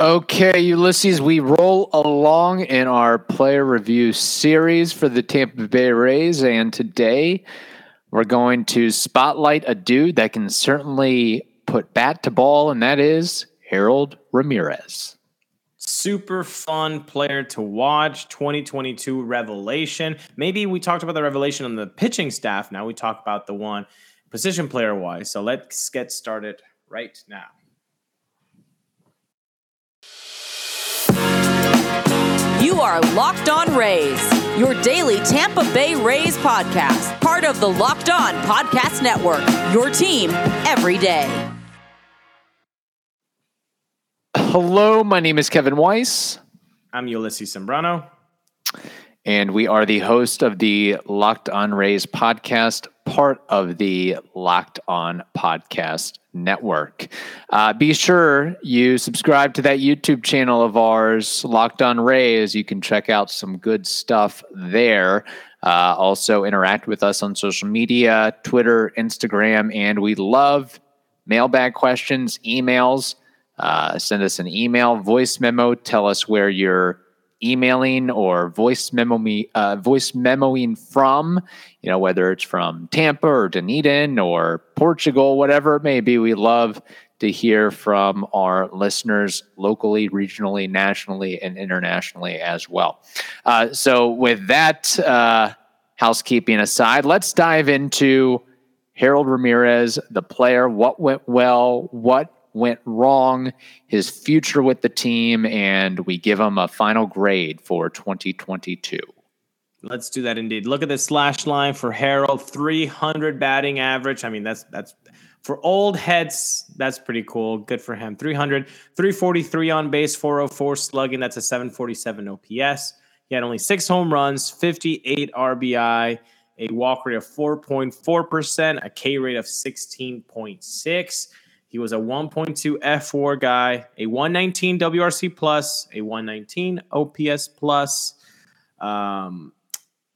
Okay, Ulysses, we roll along in our player review series for the Tampa Bay Rays, and today we're going to spotlight a dude that can certainly put bat to ball, and that is Harold Ramirez. Super fun player to watch, 2022 revelation. Maybe we talked about the revelation on the pitching staff. Now we talk about the one position player wise. So let's get started right now. You are Locked On Rays, your daily Tampa Bay Rays podcast, part of the Locked On Podcast Network, your team every day. Hello, my name is Kevin Weiss. I'm Ulysses Sembrano. And we are the host of the Locked On Rays podcast, part of the Locked On Podcast Network. Uh, be sure you subscribe to that YouTube channel of ours, Locked On Rays. You can check out some good stuff there. Uh, also, interact with us on social media Twitter, Instagram, and we love mailbag questions, emails. Uh, send us an email, voice memo. Tell us where you're emailing or voice memo me uh, voice memoing from you know whether it's from tampa or dunedin or portugal whatever it may be we love to hear from our listeners locally regionally nationally and internationally as well. Uh, so with that uh, housekeeping aside let's dive into harold ramirez the player what went well what went wrong, his future with the team, and we give him a final grade for 2022. Let's do that indeed. Look at this slash line for Harold, 300 batting average. I mean, that's that's for old heads, that's pretty cool. Good for him. 300, 343 on base, 404 slugging. That's a 747 OPS. He had only six home runs, 58 RBI, a walk rate of 4.4%, a K rate of 16.6. He was a 1.2 fWAR guy, a 119 WRC plus, a 119 OPS plus. Um,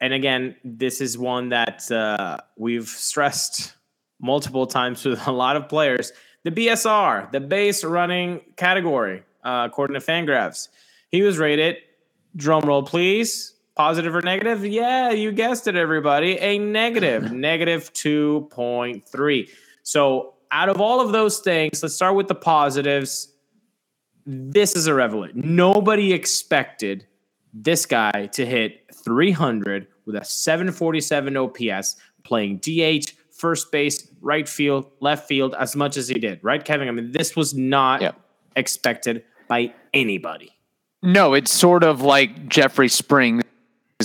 and again, this is one that uh, we've stressed multiple times with a lot of players. The BSR, the base running category, uh, according to Fangraphs, he was rated. Drum roll, please. Positive or negative? Yeah, you guessed it, everybody. A negative, negative 2.3. So out of all of those things, let's start with the positives. This is a revelation. Nobody expected this guy to hit 300 with a 747 OPS, playing DH, first base, right field, left field as much as he did, right, Kevin? I mean, this was not expected by anybody. No, it's sort of like Jeffrey Springs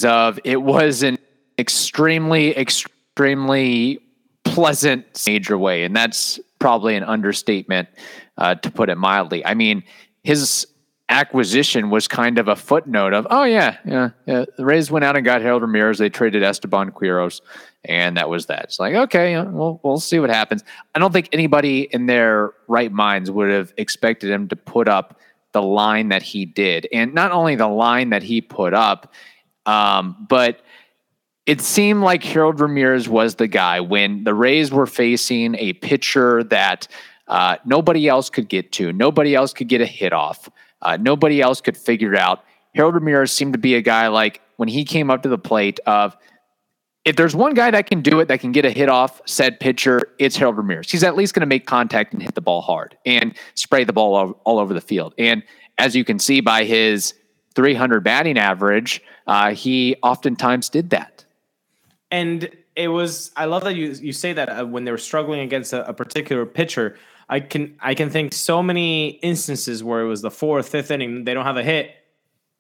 of it was an extremely, extremely pleasant major way, and that's probably an understatement uh, to put it mildly. I mean, his acquisition was kind of a footnote of, oh yeah, yeah, yeah. The Rays went out and got Harold Ramirez. They traded Esteban Quiroz, and that was that. It's like, okay, we'll we'll see what happens. I don't think anybody in their right minds would have expected him to put up the line that he did, and not only the line that he put up, um, but it seemed like Harold Ramirez was the guy when the Rays were facing a pitcher that uh, nobody else could get to, nobody else could get a hit off, uh, nobody else could figure out. Harold Ramirez seemed to be a guy like when he came up to the plate of if there's one guy that can do it, that can get a hit off said pitcher, it's Harold Ramirez. He's at least going to make contact and hit the ball hard and spray the ball all, all, over the field. And as you can see by his 300 batting average, uh, he oftentimes did that and it was I love that you you say that uh, when they were struggling against a, a, particular pitcher. I can I can think so many instances where it was the fourth, fifth inning, they don't have a hit,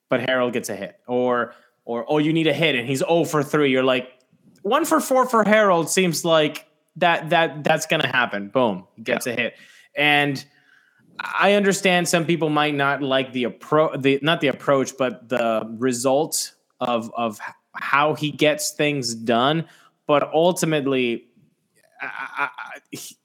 but Harold gets a hit, or or oh you need a hit and he's 0 for three. You're like one for four for Harold seems like that that that's gonna happen. Boom, gets yeah. a hit, and I understand some people might not like the approach, the not the approach, but the result of of how he gets things done, but ultimately, I, I, he,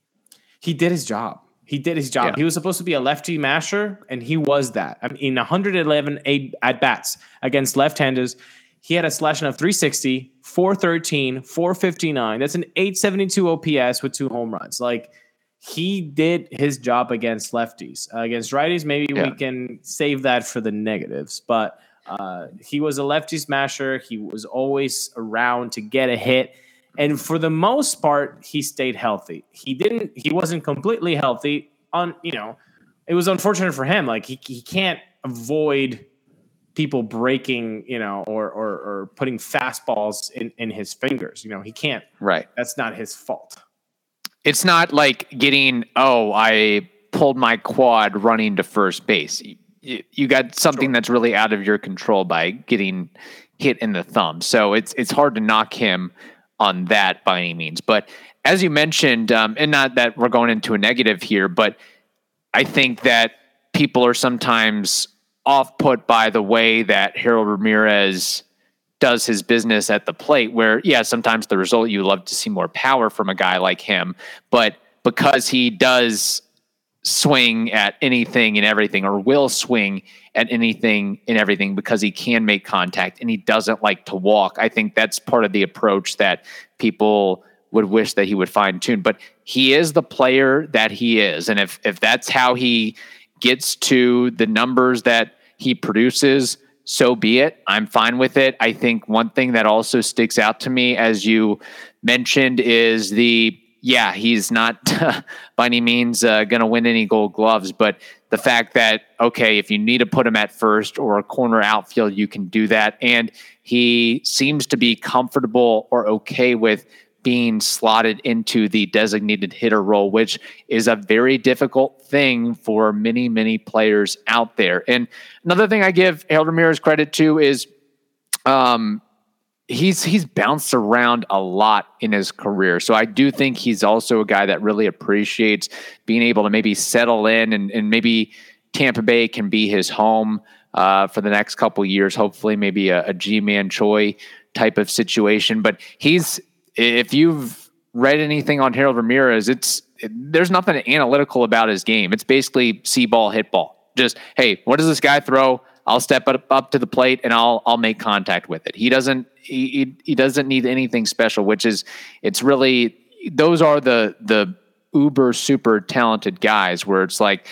he, did his job. He did his job. Yeah. He was supposed to be a lefty masher, and he was that. I mean, in 111 at bats against left-handers, he had a slashing of 360, 413, 459. That's an 872 OPS with two home runs. Like he did his job against lefties. Uh, against righties, maybe Yeah. we can save that for the negatives. But uh, he was a lefty smasher. He was always around to get a hit. And for the most part, he stayed healthy. He didn't, he wasn't completely healthy. On, you know, it was unfortunate for him. Like he, he can't avoid people breaking, you know, or, or, or putting fastballs in, in his fingers. You know, he can't, Right. that's not his fault. It's not like getting, oh, I pulled my quad running to first base. You, you got something that's really out of your control by getting hit in the thumb. So it's it's hard to knock him on that by any means. But as you mentioned, um, and not that we're going into a negative here, but I think that people are sometimes off put by the way that Harold Ramirez does his business at the plate where yeah sometimes the result you love to see more power from a guy like him but because he does swing at anything and everything or will swing at anything and everything because he can make contact and he doesn't like to walk i think that's part of the approach that people would wish that he would fine tune but he is the player that he is and if if that's how he gets to the numbers that he produces so be it. I'm fine with it. I think one thing that also sticks out to me, as you mentioned, is the yeah, he's not by any means uh, going to win any gold gloves, but the fact that, okay, if you need to put him at first or a corner outfield, you can do that. And he seems to be comfortable or okay with being slotted into the designated hitter role, which is a very difficult thing for many, many players out there. And another thing I give Harold Ramirez credit to is um, he's he's bounced around a lot in his career. So I do think he's also a guy that really appreciates being able to maybe settle in and, and maybe Tampa Bay can be his home uh, for the next couple years. Hopefully, maybe a, a Ji-Man Choi type of situation. But he's if you've read anything on Harold Ramirez, it's there's nothing analytical about his game. It's basically see ball, hit ball. Just hey, what does this guy throw? I'll step up, up to the plate and I'll I'll make contact with it. He doesn't he, he doesn't need anything special, which is it's really those are the the uber super talented guys where it's like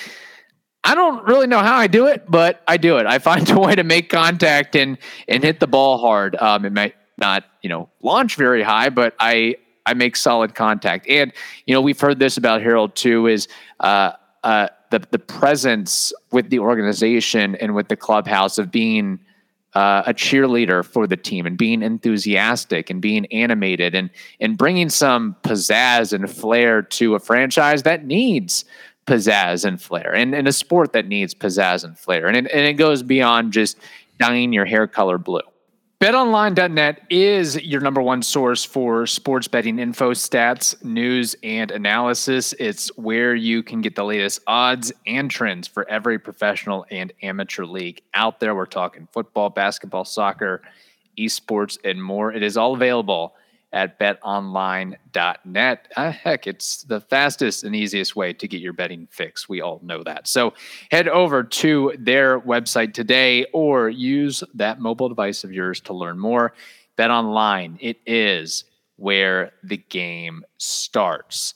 I don't really know how I do it, but I do it. I find a way to make contact and and hit the ball hard. Um, it might not you know launch very high, but I I make solid contact. And you know we've heard this about Harold too is uh, uh, the the presence with the organization and with the clubhouse of being uh, a cheerleader for the team and being enthusiastic and being animated and and bringing some pizzazz and flair to a franchise that needs pizzazz and flair and, and a sport that needs pizzazz and flair. And it, and it goes beyond just dyeing your hair color blue BetOnline.net is your number one source for sports betting info, stats, news, and analysis. It's where you can get the latest odds and trends for every professional and amateur league out there. We're talking football, basketball, soccer, esports, and more. It is all available at betonline.net. Uh, heck, it's the fastest and easiest way to get your betting fix. We all know that. So head over to their website today or use that mobile device of yours to learn more. Bet online, it is where the game starts.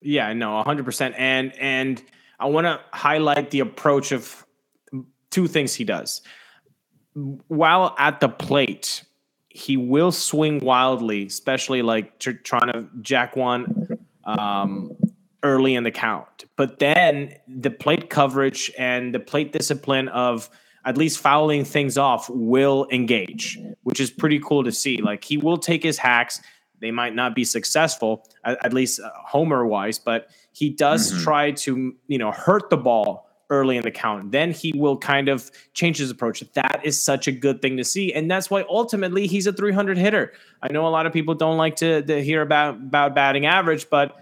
Yeah, no, 100%. And and I want to highlight the approach of two things he does. While at the plate, he will swing wildly, especially like tr- trying to jack one um, early in the count. But then the plate coverage and the plate discipline of at least fouling things off will engage, which is pretty cool to see. Like he will take his hacks. They might not be successful, at, at least uh, homer wise, but he does Mhm. try to, you know, hurt the ball early in the count. Then he will kind of change his approach. That is such a good thing to see. And that's why ultimately he's a 300 hitter. I know a lot of people don't like to, to hear about, about batting average, but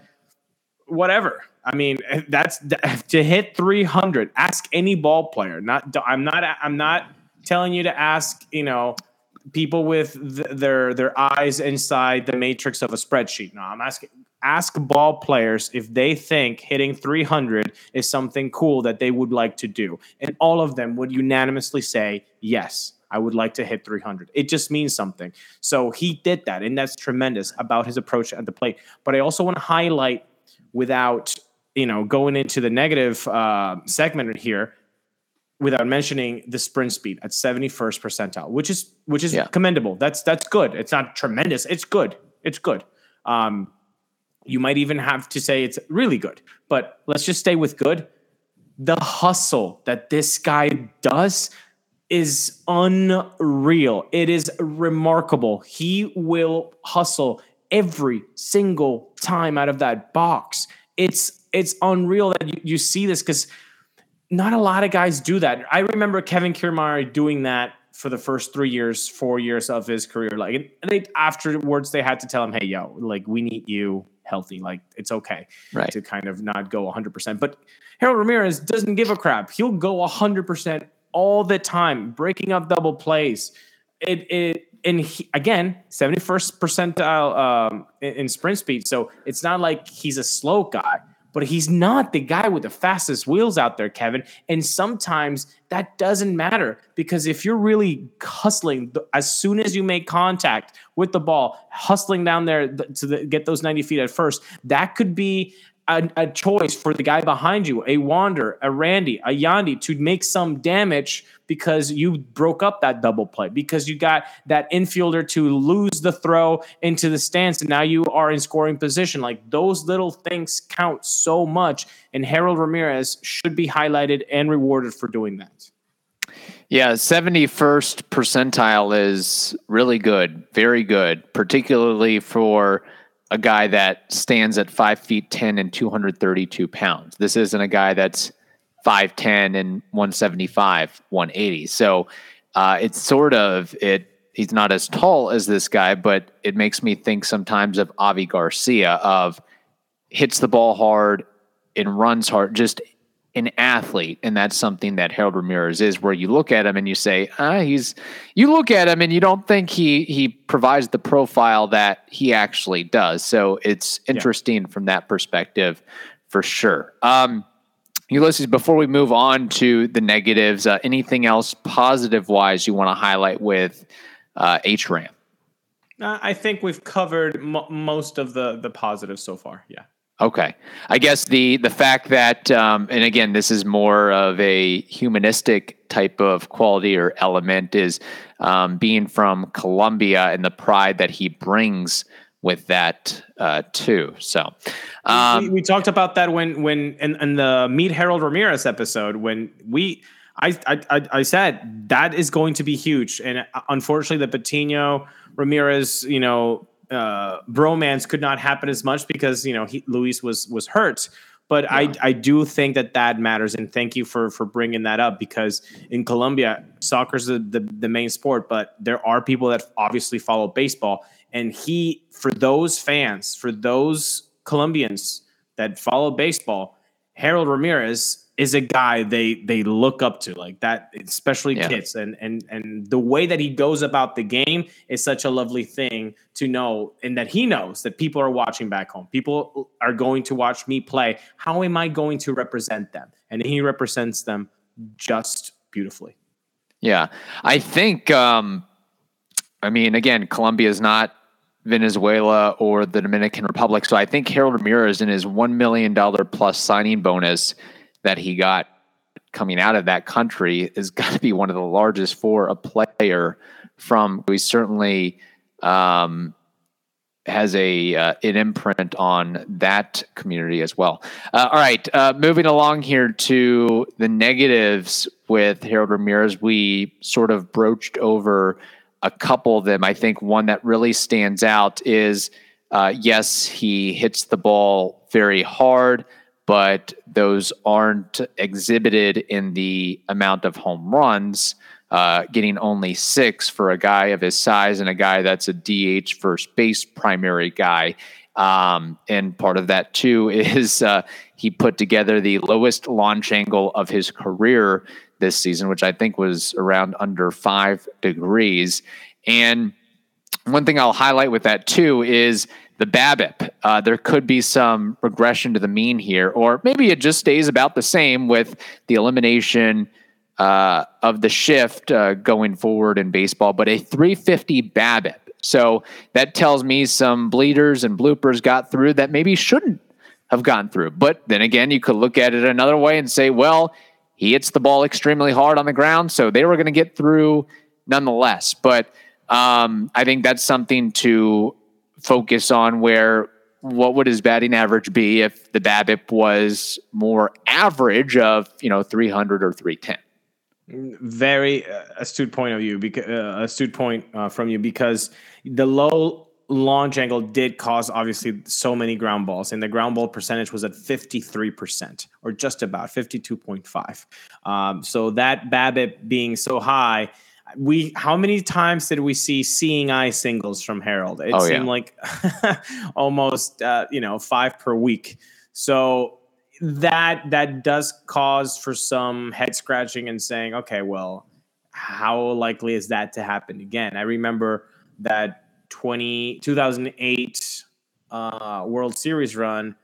whatever. I mean, that's to hit 300. Ask any ball player. Not I'm not I'm not telling you to ask, you know, people with th- their their eyes inside the matrix of a spreadsheet. No, I'm asking ask ball players if they think hitting 300 is something cool that they would like to do. And all of them would unanimously say, "Yes, I would like to hit 300. It just means something. So he did that, and that's tremendous about his approach at the plate. But I also want to highlight, without you know going into the negative uh, segment here, without mentioning the sprint speed at 71st percentile, which is which is Yeah. commendable. That's that's good. It's not tremendous. It's good. It's good. Um, you might even have to say it's really good, but let's just stay with good. The hustle that this guy does is unreal. It is remarkable. He will hustle every single time out of that box. It's it's unreal that you, you see this because not a lot of guys do that. I remember Kevin Kiermaier doing that for the first three years, four years of his career. Like, and they afterwards they had to tell him, "Hey, yo, like we need you healthy. Like it's okay Right. to kind of not go 100." percent But Harold Ramirez doesn't give a crap. He'll go 100 percent all the time, breaking up double plays. It it and he, again, 71st percentile um, in, in sprint speed. So it's not like he's a slow guy but he's not the guy with the fastest wheels out there, Kevin. And sometimes that doesn't matter because if you're really hustling as soon as you make contact with the ball, hustling down there to the, get those 90 feet at first, that could be a, a choice for the guy behind you, a Wander, a Randy, a Yandy, to make some damage because you broke up that double play, because you got that infielder to lose the throw into the stance, and now you are in scoring position. Like those little things count so much, and Harold Ramirez should be highlighted and rewarded for doing that. Yeah, 71st percentile is really good, very good, particularly for a guy that stands at five feet 10 and 232 pounds. This isn't a guy that's 5'10 and 175, 180. So uh, it's sort of, it. he's not as tall as this guy, but it makes me think sometimes of Avi Garcia of hits the ball hard and runs hard, just an athlete, and that's something that Harold Ramirez is. Where you look at him and you say, ah, he's. You look at him and you don't think he he provides the profile that he actually does. So it's interesting from that perspective, for sure. Um, Ulysses, before we move on to the negatives, uh, anything else positive wise you want to highlight with uh, HRAM? Uh, I think we've covered mo- most of the the positives so far. Yeah. Okay, I guess the the fact that, um, and again, this is more of a humanistic type of quality or element, is um, being from Colombia and the pride that he brings with that uh, too. So, um, we, we talked about that when when in, in the Meet Harold Ramirez episode when we I, I I said that is going to be huge and uh, unfortunately the Patino Ramirez you know uh, bromance could not happen as much because you know he, Luis was was hurt. But I, I do think that that matters, and thank you for for bringing that up because in Colombia, soccer's the, the the main sport, but there are people that obviously follow baseball, and he for those fans, for those Colombians that follow baseball, Harold Ramirez is a guy they they look up to like that, especially Yeah. kids, and and and the way that he goes about the game is such a lovely thing to know, and that he knows that people are watching back home. People are going to watch me play. How am I going to represent them? And he represents them just beautifully. Yeah, I think. Um, I mean, again, Colombia is not Venezuela or the Dominican Republic, so I think Harold Ramirez and his one million dollar plus signing bonus that he got coming out of that country is going to be one of the largest for a player from. He certainly um, has a uh, an imprint on that community as well. Uh, all right, uh, moving along here to the negatives with Harold Ramirez, we sort of broached over a couple of them. I think one that really stands out is uh, yes, he hits the ball very hard, but those aren't exhibited in the amount of home runs uh, getting only six for a guy of his size and a guy that's a DH first base primary guy. Um, and part of that too is uh, he put together the lowest launch angle of his career this season, which I think was around under five degrees. And one thing I'll highlight with that too is the BABIP. Uh, there could be some regression to the mean here, or maybe it just stays about the same with the elimination uh, of the shift uh, going forward in baseball, but a 350 BABIP. So that tells me some bleeders and bloopers got through that maybe shouldn't have gone through. But then again, you could look at it another way and say, well, he hits the ball extremely hard on the ground, so they were going to get through nonetheless. But um, I think that's something to focus on where what would his batting average be if the BABIP was more average of, you know, 300 or 310? Very uh, astute point of view, because uh, astute point uh, from you because the low launch angle did cause obviously so many ground balls, and the ground ball percentage was at fifty three percent or just about fifty two point five. Um, so that BABIP being so high, we how many times did we see seeing eye singles from Harold? It Oh, seemed yeah. like almost uh, you know five per week. So that that does cause for some head scratching and saying, okay, well, how likely is that to happen again? I remember that 20, 2008 uh, World Series run,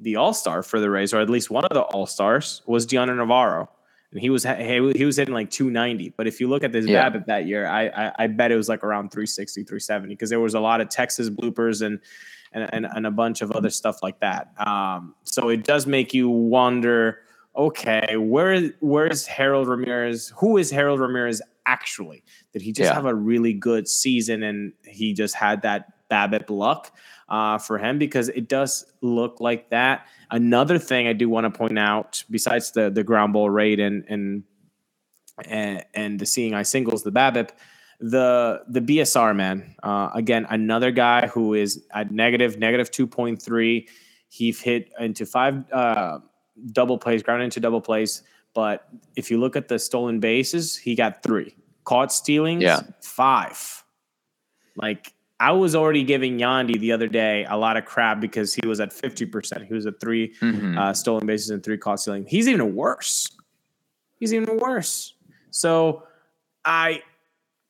the All Star for the Rays, or at least one of the All Stars, was Dioner Navarro. And he was he, was hitting like 290. But if you look at this Yeah. BABIP that year, I, I I bet it was like around 360, 370 because there was a lot of Texas bloopers and and, and, and a bunch of other stuff like that. Um, so it does make you wonder, okay, where where's Harold Ramirez? Who is Harold Ramirez actually? Did he just Yeah. have a really good season and he just had that BABIP luck uh, for him? Because it does look like that. Another thing I do want to point out, besides the the ground ball rate and and and, and the seeing eye singles, the BABIP, the the BSR man. Uh, again, another guy who is at negative negative two point three. He hit into five uh, double plays, ground into double plays. But if you look at the stolen bases, he got three. Caught stealings, Yeah. five. Like I was already giving Yandy the other day a lot of crap because he was at fifty percent. He was at 3 Mhm. uh, stolen bases and three caught stealing. He's even worse. He's even worse. So I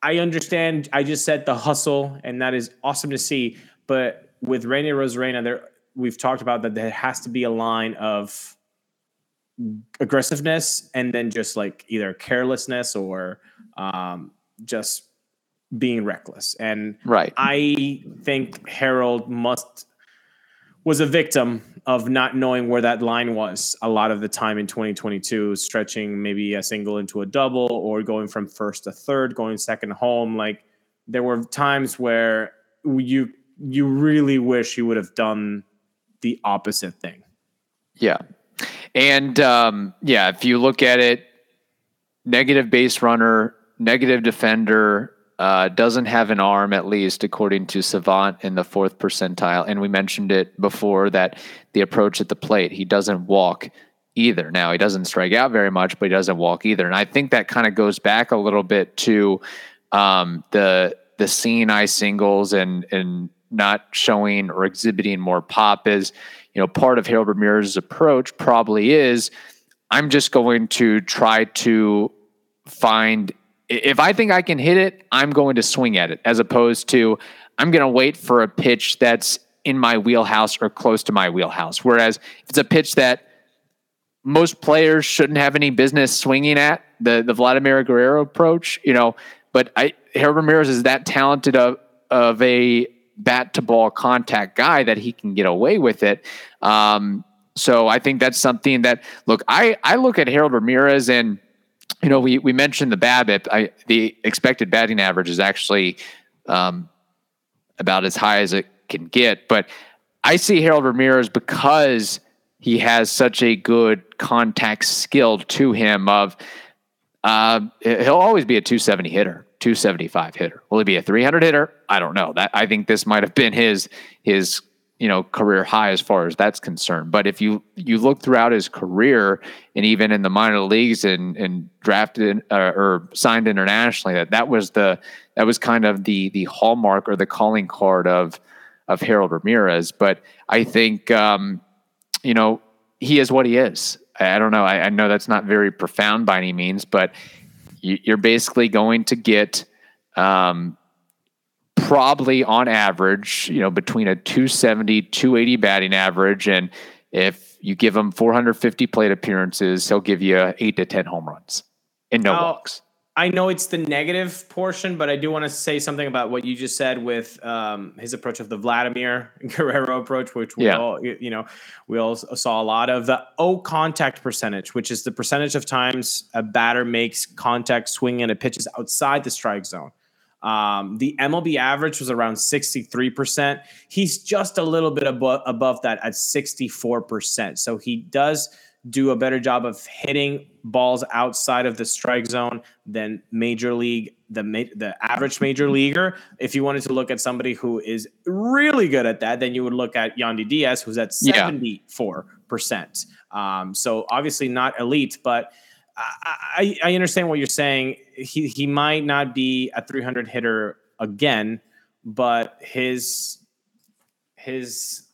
I understand. I just said the hustle, and that is awesome to see. But with Randy Arozarena, there we've talked about that there has to be a line of aggressiveness and then just like either carelessness or um, just being reckless. And Right. I think Harold must was a victim of not knowing where that line was a lot of the time in 2022, stretching maybe a single into a double or going from first to third, going second home. Like there were times where you you really wish you would have done the opposite thing. Yeah. And um, yeah, if you look at it, negative base runner, negative defender, uh, doesn't have an arm, at least according to Savant in the fourth percentile. And we mentioned it before that the approach at the plate, he doesn't walk either. Now, he doesn't strike out very much, but he doesn't walk either. And I think that kind of goes back a little bit to um, the the seeing eye singles and and not showing or exhibiting more pop is, you know, part of Harold Ramirez's approach probably is I'm just going to try to find if I think I can hit it, I'm going to swing at it as opposed to I'm going to wait for a pitch that's in my wheelhouse or close to my wheelhouse. Whereas if it's a pitch that most players shouldn't have any business swinging at the the Vladimir Guerrero approach, you know, but I Harold Ramirez is that talented of of a bat to ball contact guy that he can get away with it. Um, so I think that's something that look, I I look at Harold Ramirez and you know we we mentioned the BABIP. I the expected batting average is actually um, about as high as it can get, but I see Harold Ramirez because he has such a good contact skill to him of uh, he'll always be a 270 hitter, 275 hitter. Will he be a 300 hitter? I don't know. That I think this might have been his his you know career high as far as that's concerned. But if you you look throughout his career and even in the minor leagues and and drafted uh, or signed internationally, that that was the that was kind of the the hallmark or the calling card of of Harold Ramirez. But I think um, you know he is what he is. I I don't know. I, I know that's not very profound by any means, but you're basically going to get um, probably on average, you know, between a 270, 280 batting average. And if you give him 450 plate appearances, he'll give you eight to 10 home runs. and no I'll- walks. I know it's the negative portion, but I do want to say something about what you just said with um, his approach of the Vladimir Guerrero approach, which we Yeah. all, you know, we all saw a lot of the O contact percentage, which is the percentage of times a batter makes contact swinging and it pitches outside the strike zone. Um, the MLB average was around 63%. He's just a little bit above, above that at 64%. So he does do a better job of hitting balls outside of the strike zone than major league the the average major leaguer. If you wanted to look at somebody who is really good at that, then you would look at Yandy Diaz, who's at seventy four percent. Um, so obviously not elite, but I, I I understand what you're saying. He he might not be a 300 hitter again, but his his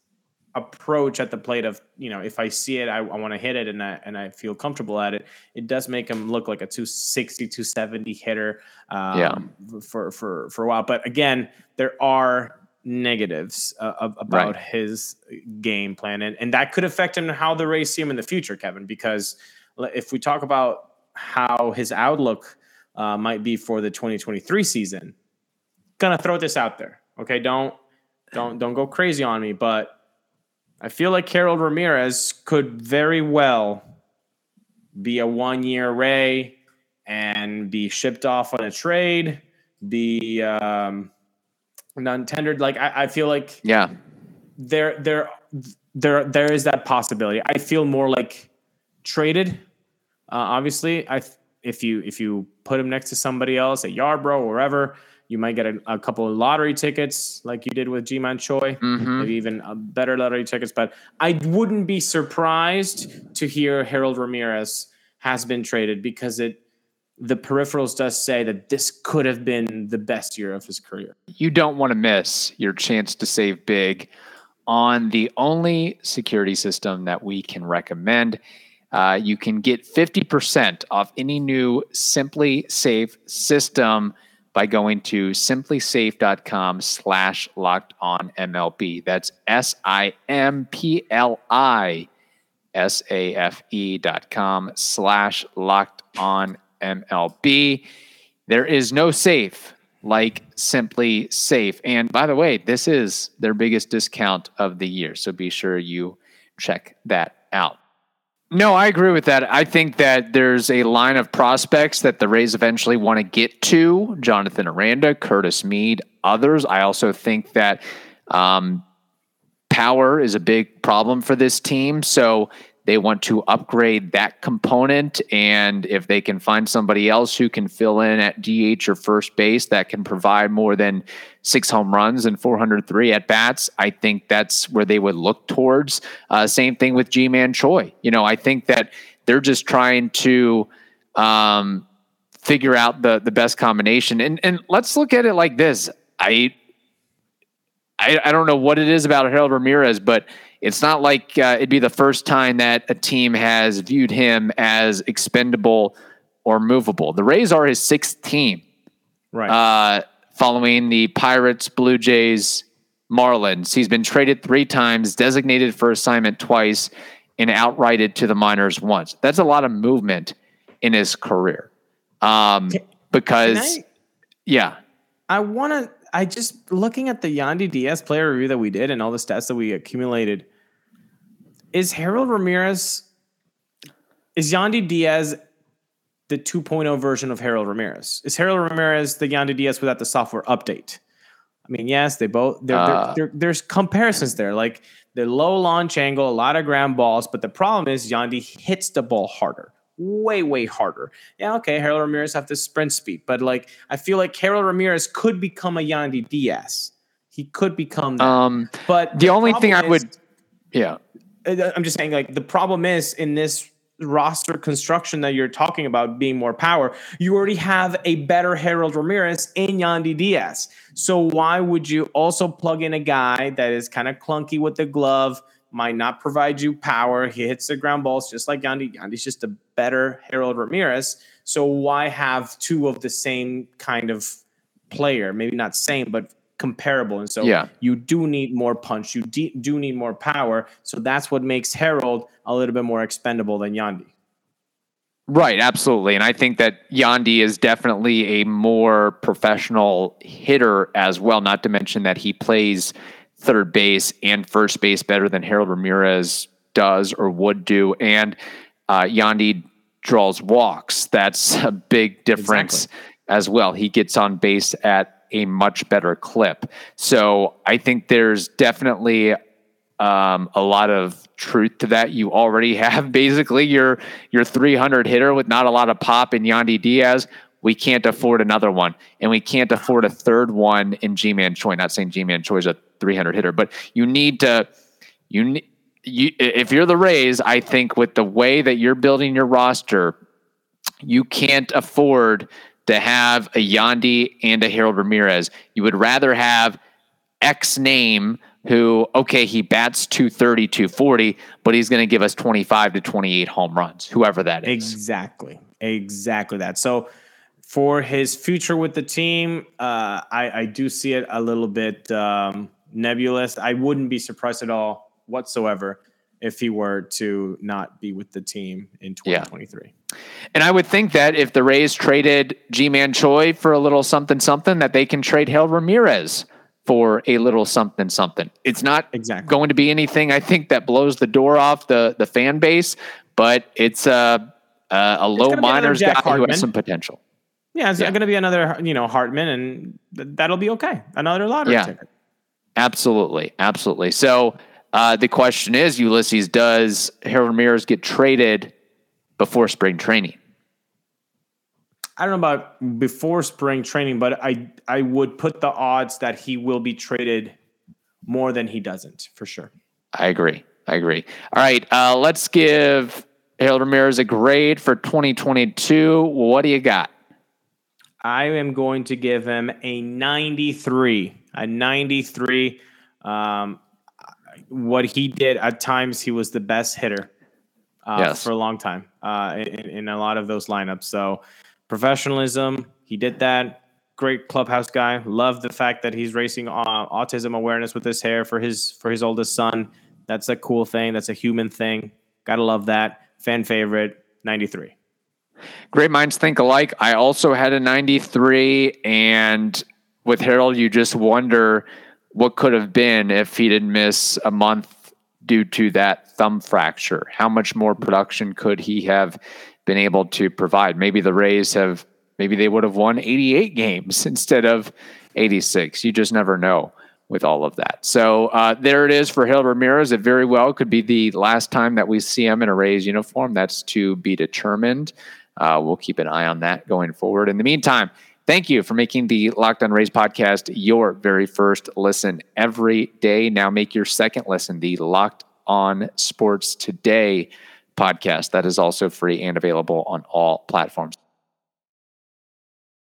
approach at the plate of you know if I see it I, I want to hit it and I and I feel comfortable at it it does make him look like a 260 270 hitter um, Yeah. for for for a while. But again there are negatives uh, ab- about his game plan and, and that could affect him how the Rays see him in the future Kevin because if we talk about how his outlook uh, might be for the 2023 season gonna throw this out there okay? Don't don't don't go crazy on me but I feel like Harold Ramirez could very well be a one year Ray and be shipped off on a trade, be um, non tendered. Like I, I feel like Yeah. there there there there is that possibility. I feel more like traded. Uh, obviously, I if you if you put him next to somebody else at Yarbrough or wherever, you might get a, a couple of lottery tickets like you did with Ji-Man Choi, Mhm. maybe even a better lottery tickets. But I wouldn't be surprised to hear Harold Ramirez has been traded because it the peripherals does say that this could have been the best year of his career. you don't want to miss your chance to save big on the only security system that we can recommend. Uh, you can get 50% off any new SimpliSafe system by going to simplisafe.com slash locked on MLB. That's S I M P L I S A F E dot com slash locked on MLB. There is no safe like SimpliSafe. And by the way, this is their biggest discount of the year. So be sure you check that out. No, I agree with that. I think that there's a line of prospects that the Rays eventually want to get to Jonathan Aranda, Curtis Mead, others. I also think that um, power is a big problem for this team. So they want to upgrade that component. And if they can find somebody else who can fill in at DH or first base that can provide more than six home runs and 403 at bats, I think that's where they would look towards. Uh, same thing with Ji-Man Choi. You know, I think that they're just trying to. Um, figure out the the best combination and and let's look at it like this i I, I don't know what it is about Harold Ramirez, but it's not like uh, it'd be the first time that a team has viewed him as expendable or movable. The Rays are his sixth team, Right. uh, following the Pirates, Blue Jays, Marlins. He's been traded three times, designated for assignment twice, and outrighted to the minors once. That's a lot of movement in his career. Um, because, I- yeah, I want to. I just looking at the Yandy Diaz player review that we did and all the stats that we accumulated. Is Harold Ramirez? Is Yandy Diaz the 2.0 version of Harold Ramirez? Is Harold Ramirez the Yandy Diaz without the software update? I mean, yes, they both. They're, Uh. they're, they're, there's comparisons there, like the low launch angle, a lot of ground balls, but the problem is Yandy hits the ball harder way way harder. Yeah, okay, Harold Ramirez have the sprint speed, but like I feel like Harold Ramirez could become a Yandy Diaz. He could become that. um, but the only thing I would, yeah. Uh, I'm just saying like the problem is in this roster construction that you're talking about being more power, you already have a better Harold Ramirez in Yandy Diaz. So why would you also plug in a guy that is kind of clunky with the glove, might not provide you power. He hits the ground balls just like Yandy. Yandy's just a better Harold Ramirez. So why have two of the same kind of player? Maybe not same, but comparable. And so Yeah. you do need more punch. You de- do need more power. So that's what makes Harold a little bit more expendable than Yandy. Right, absolutely. And I think that Yandy is definitely a more professional hitter as well, not to mention that he plays third base and first base better than Harold Ramirez does or would do. And uh, Yandy draws walks. That's a big difference exactly. as well. He gets on base at a much better clip. So I think there's definitely um, a lot of truth to that. You already have basically your your 300 hitter with not a lot of pop in Yandy Diaz. We can't afford another one, and we can't afford a third one in Ji-Man Choi. Not saying Ji-Man Choi is a 300 hitter, but you need to you you if you're the Rays, I think with the way that you're building your roster, you can't afford to have a Yandy and a Harold Ramirez. You would rather have X name who, okay, he bats 230, 240, but he's going to give us 25 to 28 home runs, whoever that is. Exactly. Exactly that. So for his future with the team, uh, I, I, do see it a little bit um, nebulous. I wouldn't be surprised at all whatsoever if he were to not be with the team in 2023. Yeah. And I would think that if the Rays traded Ji-Man Choi for a little something something, that they can trade Harold Ramirez for a little something something. It's not exactly going to be anything I think that blows the door off the the fan base, but it's a a, a low minors guy Hartman. who has some potential. Yeah, it's yeah. going to be another you know Hartman, and th- that'll be okay. Another lottery yeah. ticket. Absolutely, absolutely. So uh, the question is, Ulysses, does Harold Ramirez get traded before spring training? I don't know about before spring training, but I I would put the odds that he will be traded more than he doesn't for sure. I agree. I agree. All right, uh, let's give Harold Ramirez a grade for 2022. What do you got? I am going to give him a 93. A 93. Um, what he did at times, he was the best hitter uh, yes. for a long time uh, in, in, a lot of those lineups. So professionalism, he did that. Great clubhouse guy. Love the fact that he's racing uh, autism awareness with his hair for his for his oldest son. That's a cool thing. That's a human thing. Gotta love that. Fan favorite. Ninety three. Great minds think alike. I also had a 93, and with Harold, you just wonder what could have been if he didn't miss a month due to that thumb fracture. How much more production could he have been able to provide? Maybe the Rays have, maybe they would have won 88 games instead of 86. You just never know with all of that. So uh, there it is for Hill Ramirez. It very well could be the last time that we see him in a Rays uniform. That's to be determined. Uh, we'll keep an eye on that going forward. In the meantime, Thank you for making the Locked On Rays podcast your very first listen every day. Now make your second listen the Locked On Sports Today podcast. That is also free and available on all platforms.